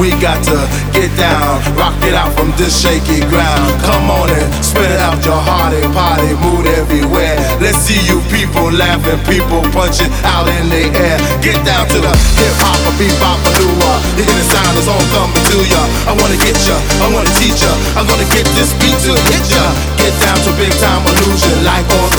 We got to get down, rock it out from this shaky ground. Come on and spit it out your heart and party mood everywhere. Let's see you people laughing, people punching out in the air. Get down to the hip hop, a bebop, a lua. You hear the sound is all coming to ya. I wanna get ya, I wanna teach ya. I'm gonna get this beat to hit ya. Get down to big time illusion like on